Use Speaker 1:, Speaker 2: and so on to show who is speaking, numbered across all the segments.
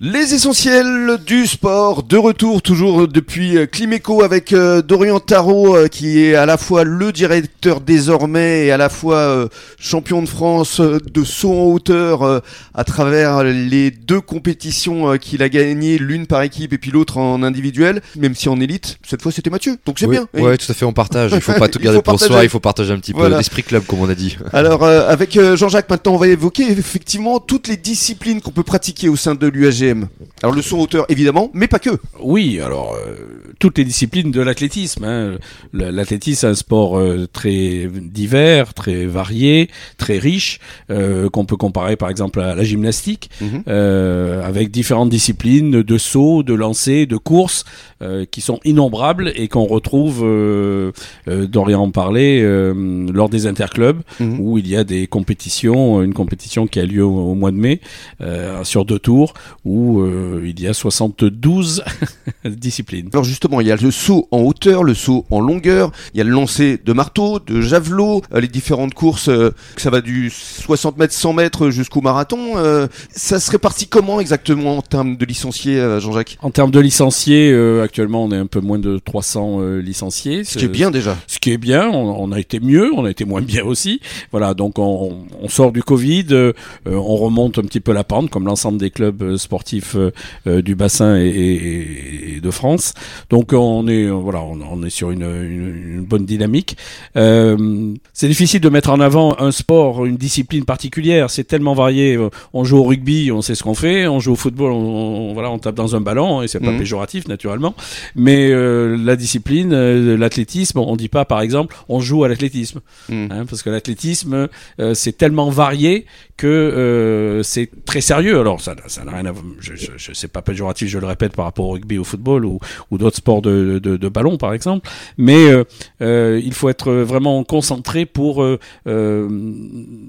Speaker 1: Les essentiels du sport, de retour toujours depuis euh, Climéco avec euh, Dorian Tarot euh, qui est à la fois le directeur désormais et à la fois champion de France de saut en hauteur à travers les deux compétitions qu'il a gagnées, l'une par équipe et puis l'autre en individuel, même si en élite, cette fois c'était Mathieu, donc c'est
Speaker 2: Oui,
Speaker 1: bien.
Speaker 2: Ouais, tout à fait, on partage. Il faut pas tout garder pour soi, il faut partager un petit peu l'esprit club, comme on a dit.
Speaker 1: Alors avec Jean-Jacques maintenant on va évoquer effectivement toutes les disciplines qu'on peut pratiquer au sein de Alors le saut en hauteur évidemment, mais pas que.
Speaker 3: Oui, alors euh, toutes les disciplines de l'athlétisme. hein. L'athlétisme c'est un sport euh, très divers, très varié, très riche, euh, qu'on peut comparer par exemple à la gymnastique,
Speaker 1: Mhm.
Speaker 3: avec différentes disciplines de saut, de lancer, de course, qui sont innombrables et qu'on retrouve, Dorian en parlait, lors des interclubs,
Speaker 1: Mhm.
Speaker 3: où il y a des compétitions, une compétition qui a lieu au, au mois de mai, sur deux tours, où euh, il y a 72 disciplines.
Speaker 1: Alors justement, il y a le saut en hauteur, le saut en longueur, il y a le lancer de marteau, de javelot, euh, les différentes courses, euh, ça va du 60 mètres, 100 mètres jusqu'au marathon. euh, ça se répartit comment exactement en termes de licenciés, euh, Jean-Jacques?
Speaker 3: En termes de licenciés, euh, actuellement, on est un peu moins de 300 euh, licenciés.
Speaker 1: Ce qui est bien déjà.
Speaker 3: Ce qui est bien, on, on a été mieux, on a été moins bien aussi. Voilà, donc on, on sort du Covid, on remonte un petit peu la pente, comme l'ensemble des clubs euh, sportifs euh, euh, du bassin et, et- et de France. Donc on est, euh, voilà, on, on est sur une, une- une bonne dynamique. C'est difficile de mettre en avant un sport, une discipline particulière. C'est tellement varié. On joue au rugby, on sait ce qu'on fait. On joue au football, on, on- voilà, on tape dans un ballon et c'est pas
Speaker 1: Mhm.
Speaker 3: péjoratif naturellement. Mais euh, la discipline, euh, l'athlétisme, on dit pas par exemple, on joue à l'athlétisme,
Speaker 1: Mhm.
Speaker 3: hein, parce que l'athlétisme, euh, c'est tellement varié que c'est très sérieux. Alors ça, ça n'a rien à, je, je sais pas péjoratif, je le répète par rapport au rugby, au football ou, d'autres sports de, ballon par exemple. Mais euh, euh, il faut être vraiment concentré pour euh,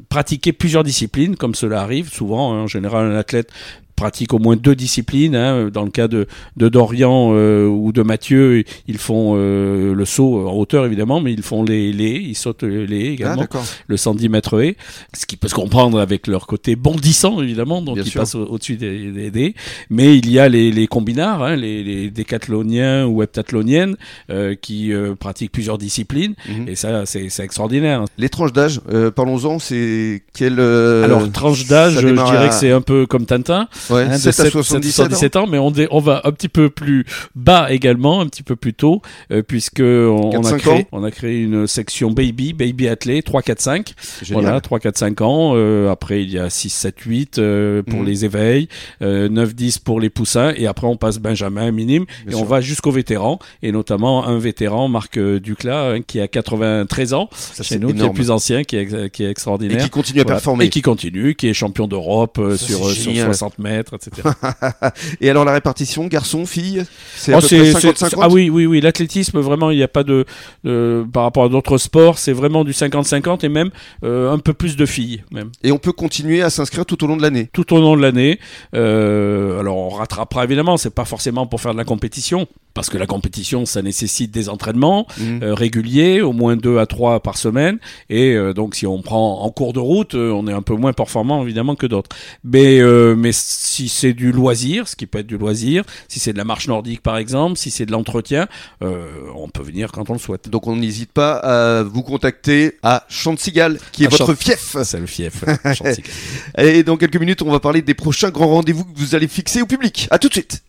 Speaker 3: pratiquer plusieurs disciplines, comme cela arrive souvent. hein. en général, un athlète pratique au moins deux disciplines. hein. Dans le cas de, de Dorian euh, ou de Mathieu, ils font euh, le saut en hauteur évidemment, mais ils font les les, ils sautent les haies
Speaker 1: Ah
Speaker 3: également
Speaker 1: d'accord.
Speaker 3: le 110 mètres haie, ce qui peut se comprendre avec leur côté bondissant évidemment, donc
Speaker 1: Bien
Speaker 3: ils
Speaker 1: sûr.
Speaker 3: passent au- au-dessus des, des, des- Mais il y a les, les combinards, hein, les, les décathloniens ou heptathloniennes euh, qui euh, pratiquent plusieurs disciplines,
Speaker 1: Mhm.
Speaker 3: et ça c'est c'est extraordinaire.
Speaker 1: Les tranches d'âge, euh, parlons-en, c'est quel euh,
Speaker 3: Alors tranche d'âge, je dirais
Speaker 1: à-
Speaker 3: que c'est un peu comme Tintin,
Speaker 1: ouais,
Speaker 3: hein, de
Speaker 1: 7 à
Speaker 3: 7
Speaker 1: 77 ans.
Speaker 3: 77 ans, mais on, dé- on va un petit peu plus bas également, un petit peu plus tôt, euh, puisque on, on
Speaker 1: 4-5
Speaker 3: a créé, on a créé une section baby, baby athlé, 3, 4, 5.
Speaker 1: Génial.
Speaker 3: Voilà, 3, 4, 5 ans. Euh, après, il y a 6, 7, 8 euh, pour
Speaker 1: Mhm.
Speaker 3: les éveils, euh, 9, 10 pour les poussins, et après on passe Benjamin, minime,
Speaker 1: Bien
Speaker 3: et on va jusqu'aux vétérans, et notamment un vétéran, Marc euh, Duclas, hein, qui a 93 ans,
Speaker 1: Ça,
Speaker 3: chez nous, qui est le
Speaker 1: énorme.
Speaker 3: plus ancien, qui est, qui est
Speaker 1: Et
Speaker 3: extraordinaire.
Speaker 1: qui continue à
Speaker 3: Voilà.
Speaker 1: performer.
Speaker 3: Et qui continue, qui est champion d'Europe euh, sur, euh, sur
Speaker 1: génial.
Speaker 3: 60 mètres, etc.
Speaker 1: Et alors la répartition, garçon, fille, c'est
Speaker 3: Oh,
Speaker 1: peu
Speaker 3: c'est-
Speaker 1: près
Speaker 3: c'est-
Speaker 1: 50-50
Speaker 3: ah oui, oui, oui. L'athlétisme, vraiment, il n'y a pas de, de- par rapport à d'autres sports, c'est vraiment du 50-50 et même euh, un peu plus de filles, même.
Speaker 1: Et on peut continuer à s'inscrire tout au long de l'année.
Speaker 3: Tout au long de l'année. Euh, alors, on rattrapera évidemment. C'est pas forcément pour faire de la compétition, parce que la compétition, ça nécessite des entraînements
Speaker 1: Mhm.
Speaker 3: euh, réguliers, au moins deux à trois par semaine. Et euh, donc, si on prend en cours de route, euh, on est un peu moins performant évidemment que d'autres. Mais, euh, mais si c'est du loisir, ce qui peut être du loisir, si c'est de la marche nordique par exemple, si c'est de l'entretien, euh, on peut venir quand on le souhaite.
Speaker 1: Donc on n'hésite pas à vous contacter à Chantigal, qui est
Speaker 3: À
Speaker 1: votre
Speaker 3: Chant-
Speaker 1: fief.
Speaker 3: C'est le fief.
Speaker 1: Et dans quelques minutes, on va parler des prochains grands rendez-vous que vous allez fixer au public. À tout de suite.